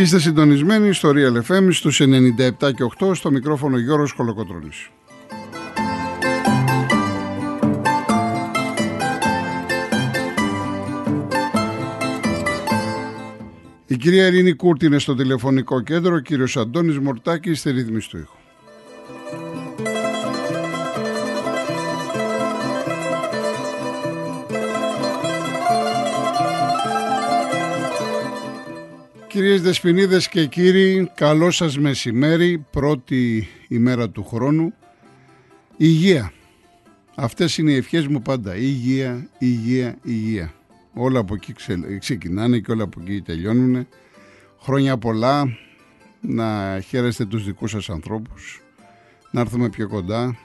Είστε συντονισμένοι στο Real FM στους 97 και 8 στο μικρόφωνο Γιώργος Κολοκοτρώνης. Η κυρία Ειρήνη Κούρτη είναι στο τηλεφωνικό κέντρο, ο κύριος Αντώνης Μορτάκης στη ρύθμιση του ήχου. Κυρίες Δεσποινίδες και κύριοι, καλό σας μεσημέρι, πρώτη ημέρα του χρόνου. Υγεία. Αυτές είναι οι ευχές μου πάντα. Υγεία, υγεία, υγεία. Όλα από εκεί ξεκινάνε και όλα από εκεί τελειώνουν. Χρόνια πολλά, να χαίρεστε τους δικούς σας ανθρώπους, να έρθουμε πιο κοντά,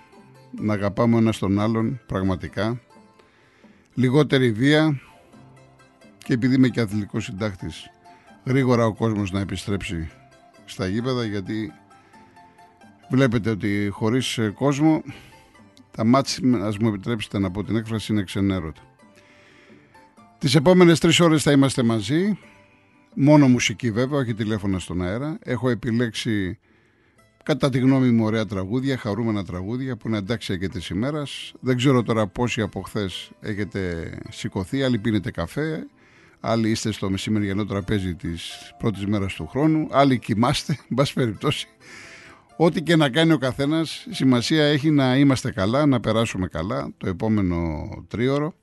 να αγαπάμε ένα τον άλλον πραγματικά. Λιγότερη βία και επειδή είμαι και αθλητικός συντάκτης, γρήγορα ο κόσμος να επιστρέψει στα γήπεδα γιατί βλέπετε ότι χωρίς ε, κόσμο τα μάτς, ας μου επιτρέψετε να πω την έκφραση, είναι ξενέρωτα. Τις επόμενες τρεις ώρες θα είμαστε μαζί, μόνο μουσική βέβαια, όχι τηλέφωνα στον αέρα. Έχω επιλέξει κατά τη γνώμη μου ωραία τραγούδια, χαρούμενα τραγούδια που είναι εντάξει και της ημέρας. Δεν ξέρω τώρα πόσοι από χθες έχετε σηκωθεί, άλλοι πίνετε καφέ, άλλοι είστε στο μεσημεριανό τραπέζι της πρώτης μέρας του χρόνου, άλλοι κοιμάστε, εν πάση περιπτώσει. Ό,τι και να κάνει ο καθένας, σημασία έχει να είμαστε καλά, να περάσουμε καλά το επόμενο τρίωρο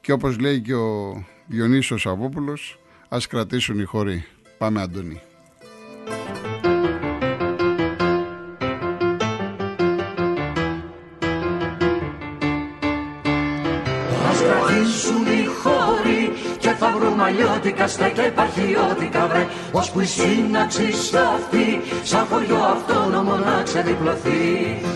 και όπως λέει και ο Διονύσος Αβόπουλος, ας κρατήσουν οι χωροί. Πάμε Αντώνη. Αλλιώτικα στέκια υπαρχιώτικα βρε. Ώσπου η σύναξη σταθεί σαν χωριό αυτόνομο να ξεδιπλωθεί.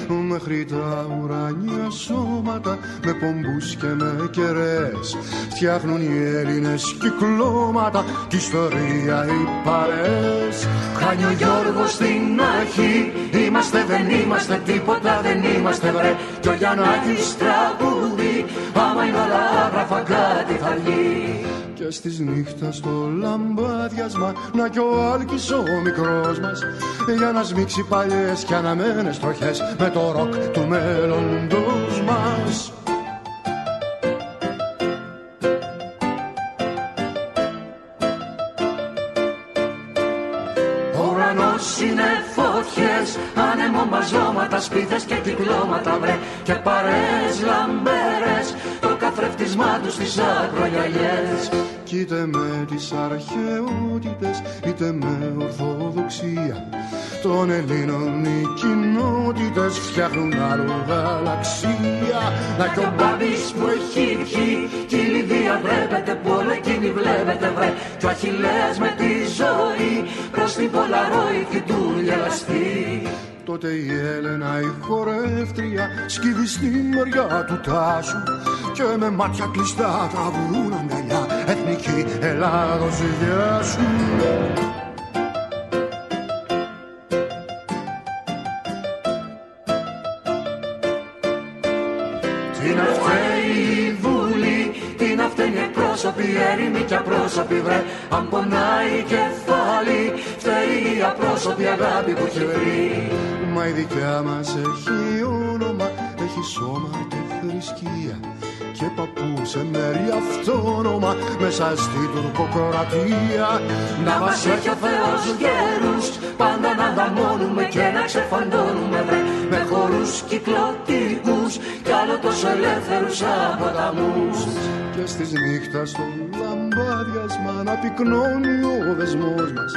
Μέχρι τα ουρανιά σώματα με πομπούς και με κεραίες Φτιάχνουν οι Έλληνες κυκλώματα κι ιστορία οι παρές Χάνει ο Γιώργος στην αρχή Είμαστε δεν είμαστε τίποτα δεν είμαστε βρε. Κι ο Γιάννακης τραγούδι Άμα είναι όλα άγραφα κάτι θα βγει και στις νύχτα στο λαμπάδιασμα να κι ο Άλκης ο μικρός μας για να σμίξει παλιές και αναμένες τροχές με το ροκ του μέλλοντος μας. ουρανός είναι φωτιές Άνεμο μαζώματα, σπίθες και κυκλώματα βρε Και παρές λαμπέρες Το καθρεφτισμά τους στις ακρογιαλιές. Κι είτε με τις αρχαιότητες είτε με ορθοδοξία. Των Ελλήνων οι κοινότητες φτιάχνουν άλλο γαλαξία Να κι ο Μπάμπης που έχει βγει κι η Λιδία βλέπετε που όλα εκείνη βλέπετε βρε. Κι ο Αχιλέας με τη ζωή προς την Πολαρόη του γελαστή Τότε η Έλενα η χορεύτρια σκύβει στη μεριά του τάσου και με μάτια κλειστά τραβούν αγκαλιά εθνική Ελλάδος γεια σου. Τι να φταίει η Βουλή, τι να φταίνει εκπρόσωποι, έρημοι και απρόσωποι βρε Αν πονάει κεφάλι, φταίει η απρόσωπη αγάπη που έχει βρει. Μα η δικιά μας έχει όνομα, έχει σώμα και θρησκεία και παππούς σε μέρη αυτόνομα μέσα στη τουρκοκρατία. Να μας έχει ο Θεός γέρους πάντα να ανταμώνουμε και να ξεφαντώνουμε ελεύθερους αποταμούς. Και στις νύχτας στο λαμπάδιασμα να πυκνώνει ο δεσμός μας.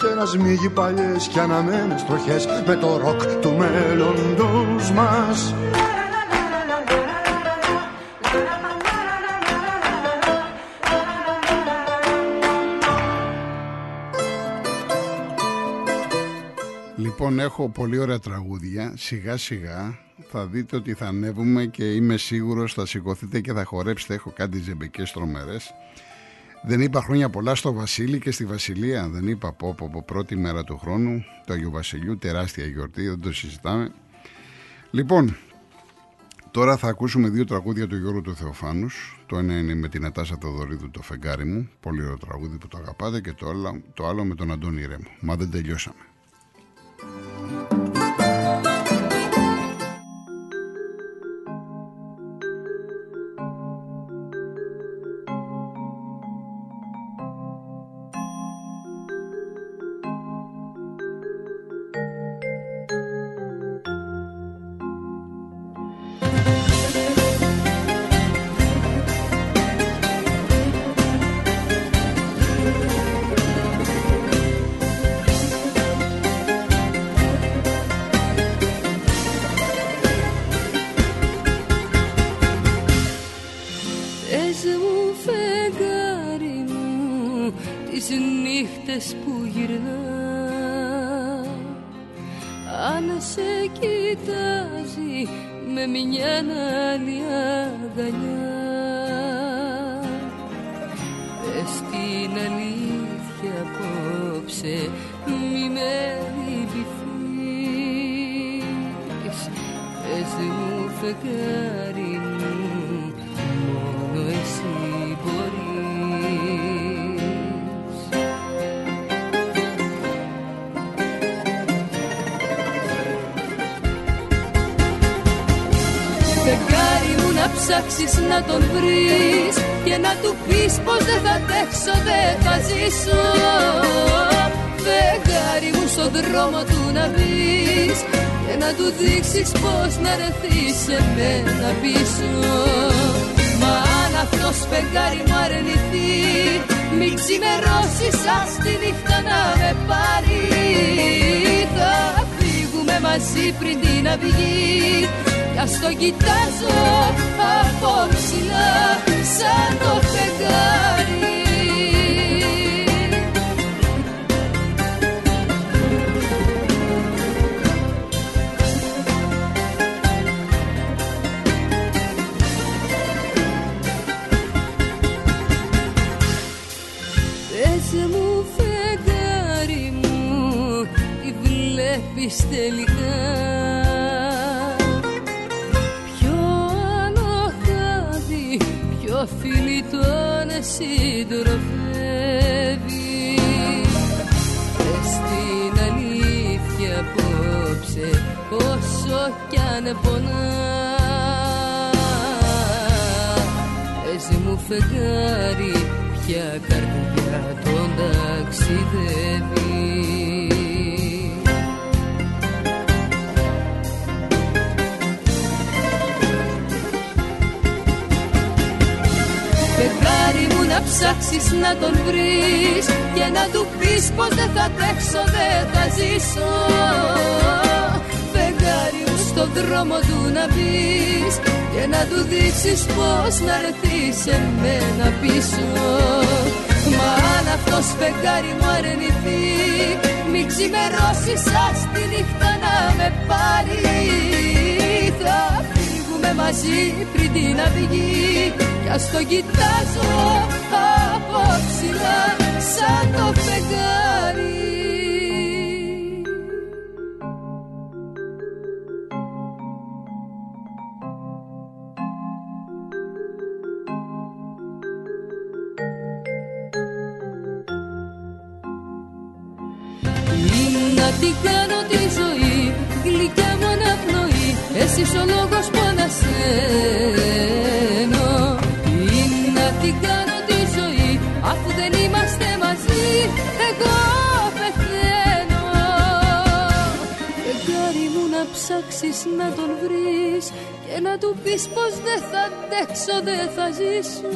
Και να σμίγει παλιές και αναμένες τροχές με το ροκ του μέλλοντος μας Λοιπόν, έχω πολύ ωραία τραγούδια. Σιγά σιγά θα δείτε ότι θα ανέβουμε και είμαι σίγουρος θα σηκωθείτε και θα χορέψετε. Έχω κάτι ζεμπικές τρομερές. Δεν είπα χρόνια πολλά στο Βασίλη και στη Βασιλεία. Δεν είπα από, από, από πρώτη μέρα του χρόνου του Αγίου Βασιλείου. Τεράστια γιορτή, δεν το συζητάμε. Λοιπόν, Τώρα θα ακούσουμε δύο τραγούδια του Γιώργου του Θεοφάνους. Το ένα είναι με την Ατάσα Θεοδωρίδου το φεγγάρι μου. Πολύ ωραίο τραγούδι που το αγαπάτε. Και το άλλο, το άλλο με τον Αντώνη Ρέμο. Μα δεν τελειώσαμε. Ψάξεις να τον βρεις Και να του πεις πως δεν θα τέξω, δεν θα ζήσω. Φεγγάρι μου στον δρόμο του να μπεις Και να του δείξεις πως να ρεθείς σε μένα πίσω. Μα αν αυτός φεγγάρι μου αρνηθεί Μην ξημερώσεις ας τη νύχτα να με πάρει. Θα φύγουμε μαζί πριν την αυγή κι ας το κοιτάζω από ψηλά σαν το φεγγάρι βλέπεις τελικά φίλοι τον συντροφεύει Πες την αλήθεια απόψε όσο κι αν πονά. Πες μου φεγγάρι ποια καρδιά τον ταξιδεύει ψάξεις να τον βρεις Και να του πεις πως δεν θα τρέξω, δεν θα ζήσω. Φεγγάρι μου στον δρόμο του να πεις Και να του δείξεις πως να έρθει σε μένα πίσω. Μα αν αυτός φεγγάρι μου αρνηθεί Μην ξημερώσεις ας τη νύχτα να με πάρει Θα φύγουμε μαζί πριν την αυγή. Κι ας το κοιτάζω από ψηλά σαν το φεγγάρι. Να την κάνω τη ζωή, γλυκιά μου αναπνοή Εσύ ο λόγος που ανασένω την κάνω τη ζωή Αφού δεν είμαστε μαζί. Εγώ πεθαίνω. Φεγγάρι μου να ψάξεις να τον βρεις Και να του πεις πως δεν θα αντέξω, δεν θα ζήσω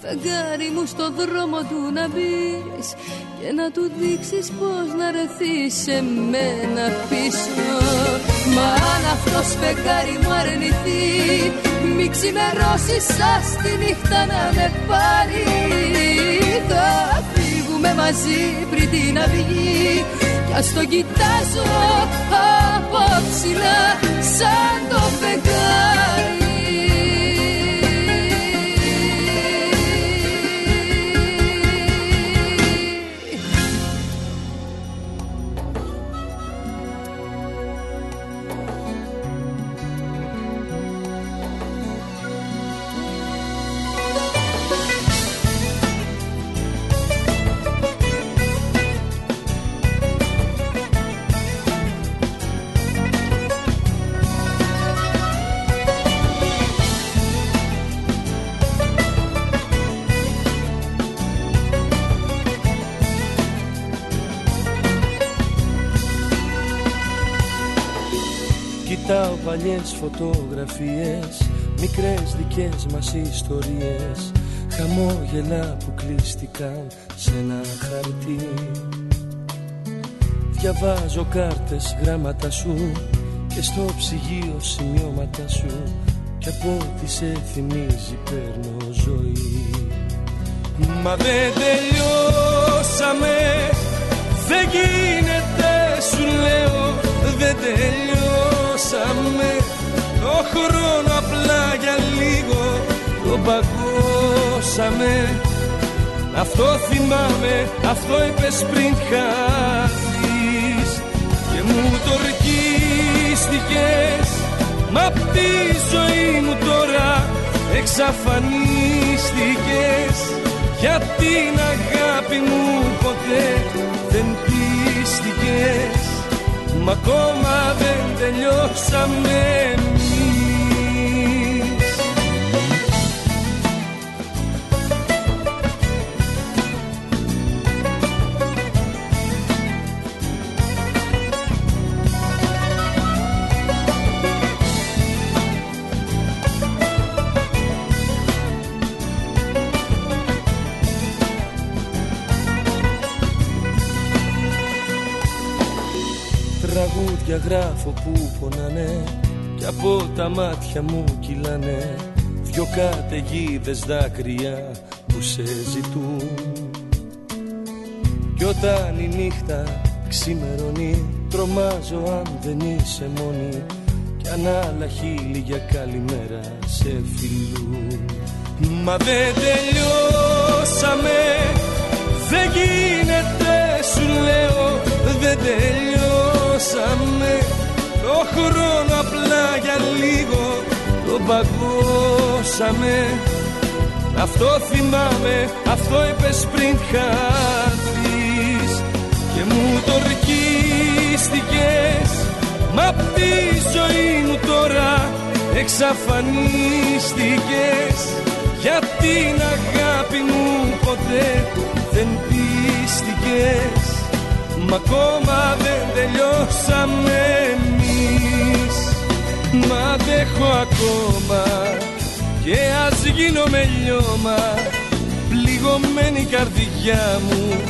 Φεγγάρι μου στο δρόμο του να μπεις Και να του δείξεις πως να ρεθείς σε μένα πίσω. Μα αν αυτός φεγγάρι μου αρνηθεί Μη ξημερώσεις σας τη νύχτα να με πάρει. Θα φύγουμε μαζί πριν την αυγή Κι ας το κοιτάζω από ψηλά σαν το φεγγάρι Κοιτάω παλιές φωτογραφίες Μικρές δικές μας ιστορίες Χαμόγελα που κλείστηκαν σε ένα χαρτί. Διαβάζω κάρτες γράμματα σου Και στο ψυγείο σημειώματα σου Κι από ό,τι σε θυμίζει παίρνω ζωή. Μα δεν τελειώσαμε Δεν γίνεται σου λέω Δεν τελειώσαμε. Το χρόνο απλά για λίγο Το παγώσαμε. Αυτό θυμάμαι Αυτό είπες πριν χάθεις. Και μου το ορκίστηκες. Μα απ' τη ζωή μου τώρα εξαφανίστηκες. Για την αγάπη μου ποτέ δεν πίστηκες Μα ακόμα δεν τελειώσαμε γράφω που πονάνε Κι από τα μάτια μου κυλάνε Δυο καταιγίδες δάκρυα που σε ζητούν. Κι όταν η νύχτα ξημερώνει Τρομάζω αν δεν είσαι μόνη Κι αν άλλα χείλη για καλημέρα σε φιλούν. Μα δεν τελειώσαμε Δεν γίνεται παγώσαμε αυτό θυμάμαι, αυτό είπες πριν χάθεις. Και μου το ρκίστηκες Μα απ' τη ζωή μου τώρα εξαφανίστηκες. Για την αγάπη μου ποτέ δεν πίστηκες. Μα ακόμα δεν τελειώσαμε εμείς. Μα αντέχω ακόμα. Και ας γίνω με λιώμα Πληγωμένη καρδιά μου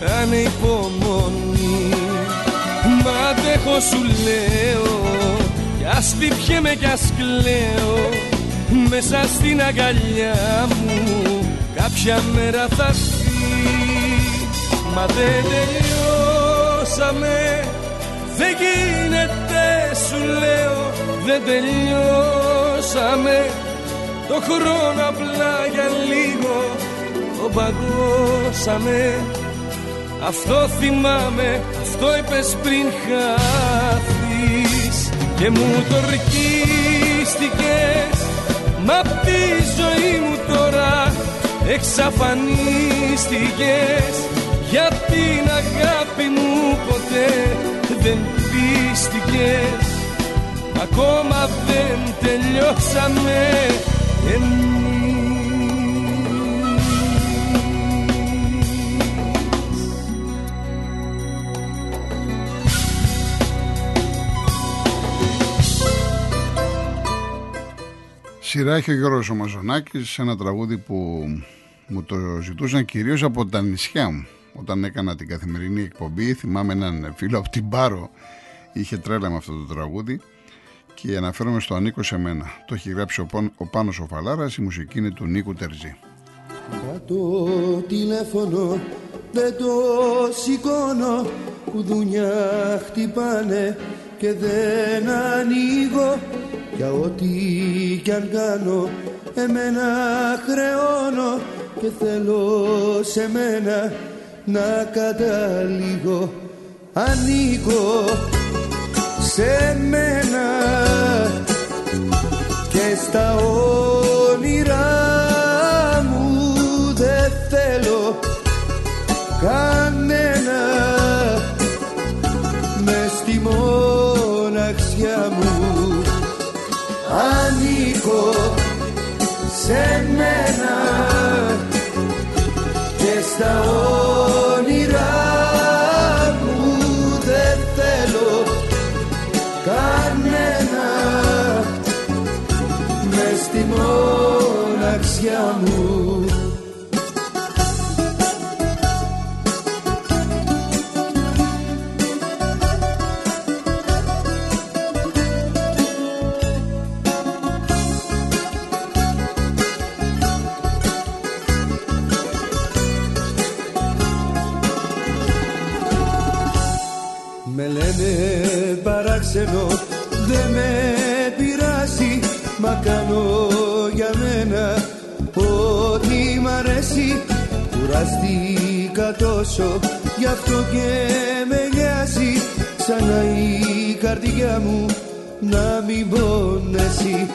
κάνε υπομονή Μα αντέχω σου λέω κι ας χτυπιέμαι κι ας κλαίω Μέσα στην αγκαλιά μου. Κάποια μέρα θα Μα δεν τελειώσαμε. Δεν γίνεται σου λέω Δεν τελειώσαμε. Το χρόνο απλά για λίγο. Το παγώσαμε. Αυτό θυμάμαι. Αυτό είπες πριν χάθεις. Και μου το ρκίστηκες Μα απ' τη ζωή μου τώρα εξαφανίστηκες. Για την αγάπη μου ποτέ δεν πίστηκες ακόμα δεν τελειώσαμε. Εμείς. Σειρά έχει ο Γιώργος ο Μαζονάκης, ένα τραγούδι που μου το ζητούσαν κυρίως από τα νησιά μου. Όταν έκανα την καθημερινή εκπομπή, θυμάμαι έναν φίλο από την Πάρο, είχε τρέλα με αυτό το τραγούδι και αναφέρομαι στο Ανίκο σε μένα. Το έχει γράψει ο, ο Πάνος ο Φαλάρας, η μουσική είναι του Νίκου Τερζή. το τηλέφωνο δεν το σηκώνω Κουδούνια χτυπάνε και δεν ανοίγω Για ό,τι κι αν κάνω εμένα χρεώνω Και θέλω σε μένα να καταλήγω Ανήκω σε μένα και στα όνειρά μου δεν θέλω καρδιά μου Με λένε παράξενο, δεν με πειράζει, μα κάνω μ' αρέσει Κουραστήκα τόσο γι' αυτό και με νοιάζει. Σαν να η καρδιά μου να μην πονέσει.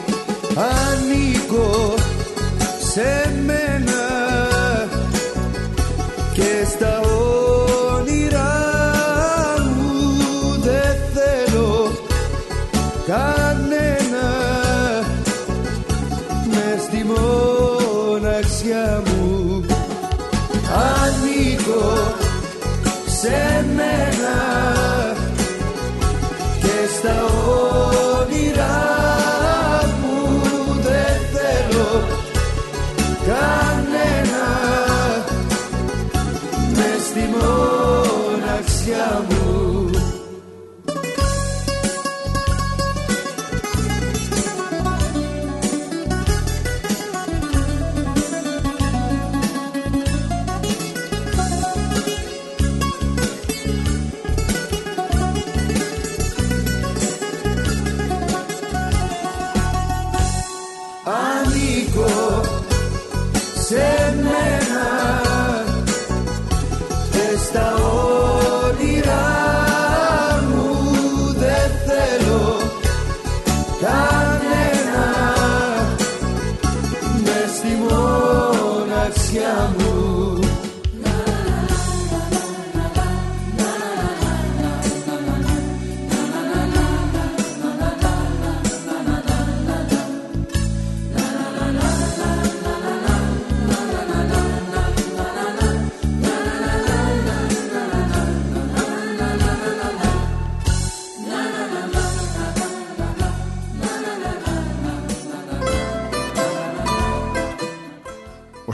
Ανήκω σε μένα και στα όνειρά μου δεν θέλω κανένα. Μες στη μοναξιά μου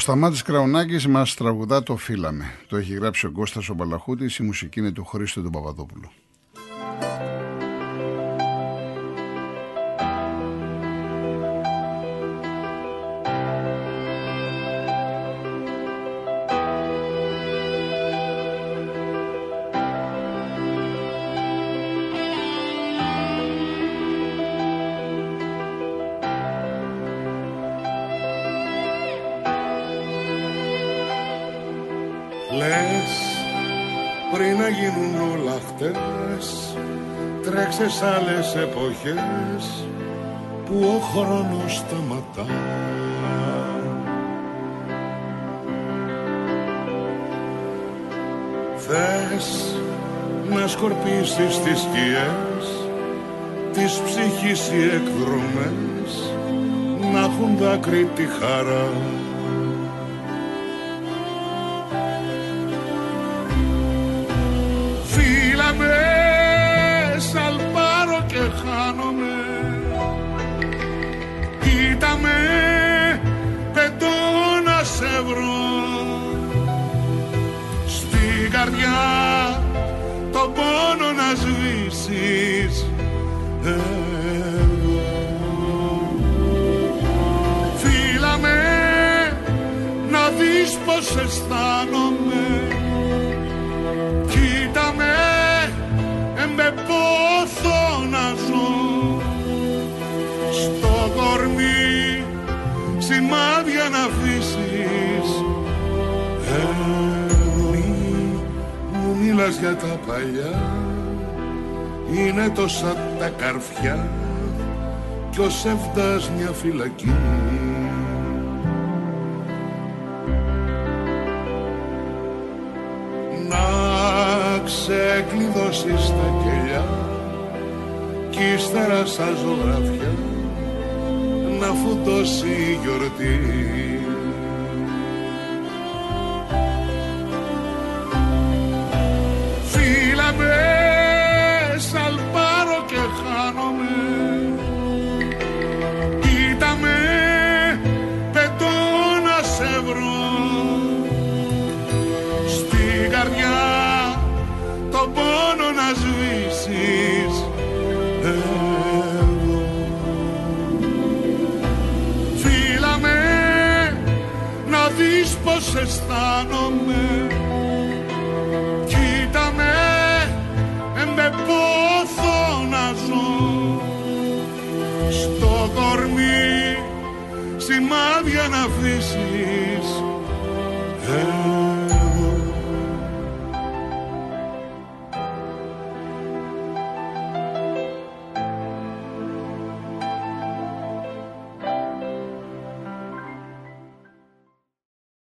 Σταμάτης Κραουνάκης μας τραγουδά το «Φύλαμε». Το έχει γράψει ο Κώστας ο Μπαλαχούτης, η μουσική είναι του Χρήστο του Παπαδόπουλου. Λες πριν να γίνουν όλα χτες Τρέξες σ' άλλες εποχές Που ο χρόνος σταματά. Θες να σκορπίσεις τις σκιές Της ψυχής οι εκδρομές Να έχουν δάκρυ τη χαρά με, πετώ να σε βρω. Στην καρδιά τον πόνο να σβήσεις. Εδώ. Φύλαμε, να δεις πως αισθάνομαι μιλάς για τα παλιά Είναι τόσα τα καρφιά κι ο σεύδας μια φυλακή. Να ξεκλειδώσεις τα κελιά κι ύστερα σαν ζωγραφιά να φουτώσει η γιορτή αισθάνομαι. Κοίτα με, εμπε σου στο κορμί σημάδια να αφήσεις ε,